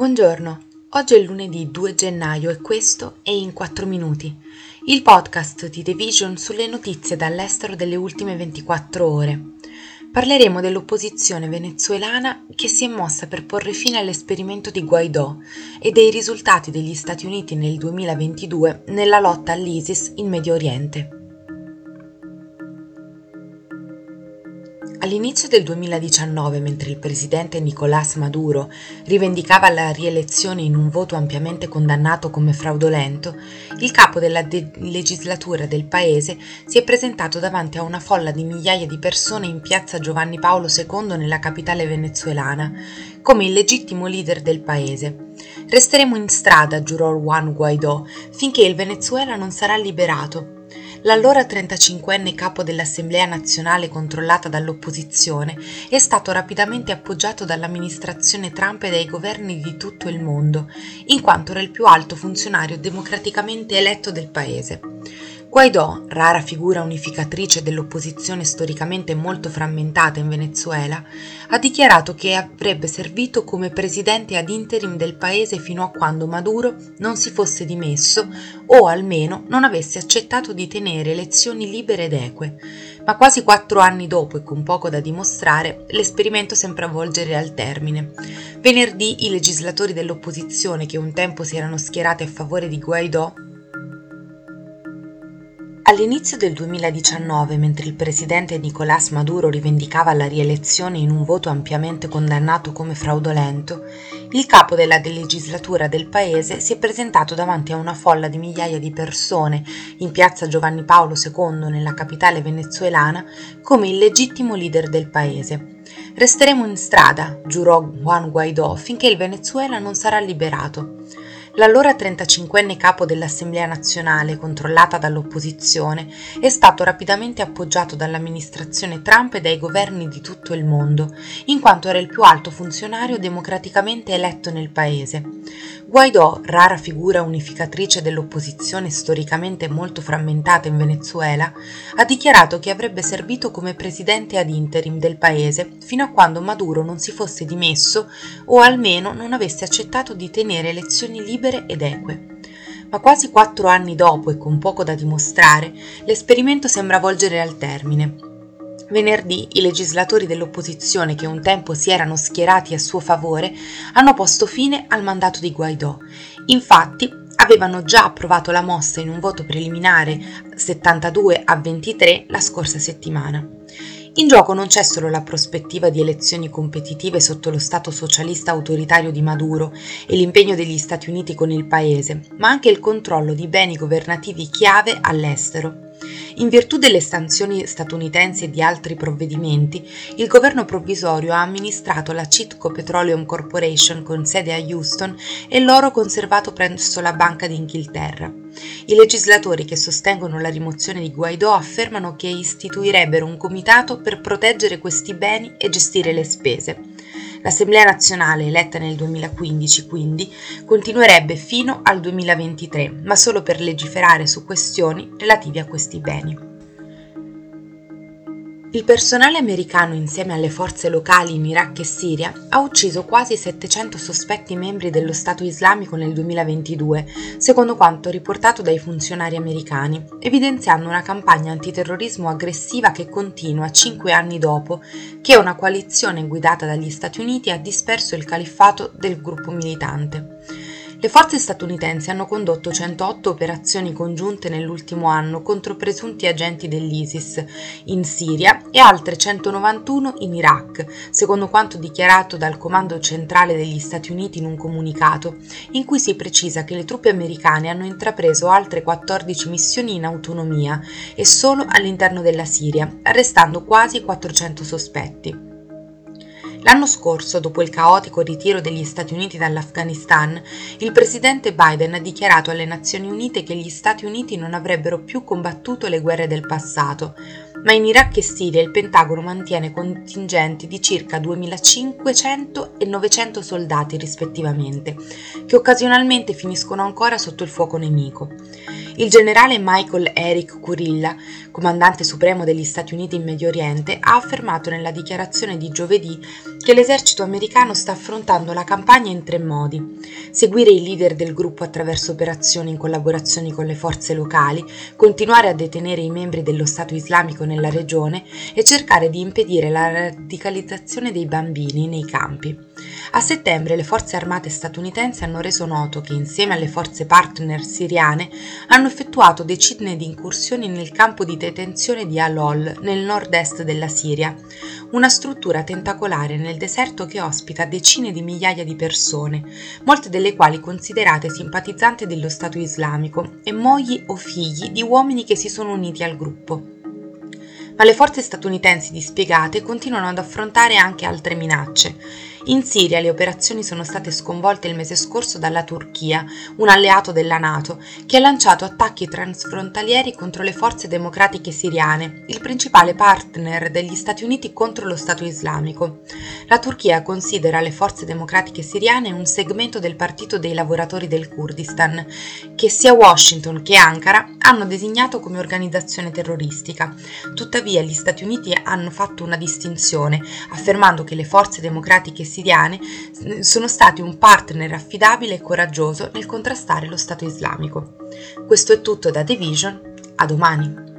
Buongiorno, oggi è lunedì 2 gennaio e questo è In 4 Minuti, il podcast di The Vision sulle notizie dall'estero delle ultime 24 ore. Parleremo dell'opposizione venezuelana che si è mossa per porre fine all'esperimento di Guaidò e dei risultati degli Stati Uniti nel 2022 nella lotta all'ISIS in Medio Oriente. All'inizio del 2019, mentre il presidente Nicolás Maduro rivendicava la rielezione in un voto ampiamente condannato come fraudolento, il capo della de- legislatura del paese si è presentato davanti a una folla di migliaia di persone in piazza Giovanni Paolo II nella capitale venezuelana, come il legittimo leader del paese. Resteremo in strada, giurò Juan Guaidó, finché il Venezuela non sarà liberato L'allora 35enne capo dell'Assemblea nazionale controllata dall'opposizione è stato rapidamente appoggiato dall'amministrazione Trump e dai governi di tutto il mondo, in quanto era il più alto funzionario democraticamente eletto del paese. Guaidò, rara figura unificatrice dell'opposizione storicamente molto frammentata in Venezuela, ha dichiarato che avrebbe servito come presidente ad interim del paese fino a quando Maduro non si fosse dimesso o almeno non avesse accettato di tenere elezioni libere ed eque. Ma quasi quattro anni dopo e con poco da dimostrare, l'esperimento sembra volgere al termine. Venerdì i legislatori dell'opposizione che un tempo si erano schierati a favore di Guaidò All'inizio del 2019, mentre il presidente Nicolás Maduro rivendicava la rielezione in un voto ampiamente condannato come fraudolento, il capo della legislatura del paese si è presentato davanti a una folla di migliaia di persone in piazza Giovanni Paolo II nella capitale venezuelana come il legittimo leader del paese. Resteremo in strada, giurò Juan Guaidó, finché il Venezuela non sarà liberato. L'allora 35enne capo dell'Assemblea nazionale, controllata dall'opposizione, è stato rapidamente appoggiato dall'amministrazione Trump e dai governi di tutto il mondo, in quanto era il più alto funzionario democraticamente eletto nel paese. Guaidò, rara figura unificatrice dell'opposizione storicamente molto frammentata in Venezuela, ha dichiarato che avrebbe servito come presidente ad interim del paese fino a quando Maduro non si fosse dimesso o almeno non avesse accettato di tenere elezioni libere ed eque. Ma quasi quattro anni dopo e con poco da dimostrare, l'esperimento sembra volgere al termine. Venerdì i legislatori dell'opposizione che un tempo si erano schierati a suo favore hanno posto fine al mandato di Guaidò. Infatti avevano già approvato la mossa in un voto preliminare 72 a 23 la scorsa settimana. In gioco non c'è solo la prospettiva di elezioni competitive sotto lo Stato socialista autoritario di Maduro e l'impegno degli Stati Uniti con il paese, ma anche il controllo di beni governativi chiave all'estero. In virtù delle sanzioni statunitensi e di altri provvedimenti, il governo provvisorio ha amministrato la Citco Petroleum Corporation con sede a Houston e l'oro conservato presso la Banca d'Inghilterra. I legislatori che sostengono la rimozione di Guaidò affermano che istituirebbero un comitato per proteggere questi beni e gestire le spese. L'Assemblea nazionale, eletta nel 2015, quindi, continuerebbe fino al 2023, ma solo per legiferare su questioni relative a questi beni. Il personale americano insieme alle forze locali in Iraq e Siria ha ucciso quasi 700 sospetti membri dello Stato islamico nel 2022, secondo quanto riportato dai funzionari americani, evidenziando una campagna antiterrorismo aggressiva che continua cinque anni dopo che una coalizione guidata dagli Stati Uniti ha disperso il califfato del gruppo militante. Le forze statunitensi hanno condotto 108 operazioni congiunte nell'ultimo anno contro presunti agenti dell'ISIS in Siria e altre 191 in Iraq, secondo quanto dichiarato dal Comando Centrale degli Stati Uniti in un comunicato, in cui si precisa che le truppe americane hanno intrapreso altre 14 missioni in autonomia e solo all'interno della Siria, arrestando quasi 400 sospetti. L'anno scorso, dopo il caotico ritiro degli Stati Uniti dall'Afghanistan, il presidente Biden ha dichiarato alle Nazioni Unite che gli Stati Uniti non avrebbero più combattuto le guerre del passato, ma in Iraq e Siria il Pentagono mantiene contingenti di circa 2500 e 900 soldati rispettivamente, che occasionalmente finiscono ancora sotto il fuoco nemico. Il generale Michael Eric Kurilla, comandante supremo degli Stati Uniti in Medio Oriente, ha affermato nella dichiarazione di giovedì che l'esercito americano sta affrontando la campagna in tre modi. Seguire i leader del gruppo attraverso operazioni in collaborazione con le forze locali, continuare a detenere i membri dello Stato islamico nella regione e cercare di impedire la radicalizzazione dei bambini nei campi. A settembre le forze armate statunitensi hanno reso noto che insieme alle forze partner siriane hanno effettuato decine di incursioni nel campo di detenzione di Al-Hol nel nord-est della Siria, una struttura tentacolare nel deserto che ospita decine di migliaia di persone, molte delle quali considerate simpatizzanti dello Stato islamico e mogli o figli di uomini che si sono uniti al gruppo ma le forze statunitensi dispiegate continuano ad affrontare anche altre minacce. In Siria le operazioni sono state sconvolte il mese scorso dalla Turchia, un alleato della Nato, che ha lanciato attacchi transfrontalieri contro le forze democratiche siriane, il principale partner degli Stati Uniti contro lo Stato islamico. La Turchia considera le forze democratiche siriane un segmento del Partito dei lavoratori del Kurdistan, che sia Washington che Ankara hanno designato come organizzazione terroristica. Tuttavia gli Stati Uniti hanno fatto una distinzione, affermando che le forze democratiche siriane sono stati un partner affidabile e coraggioso nel contrastare lo Stato islamico. Questo è tutto da The Vision, a domani.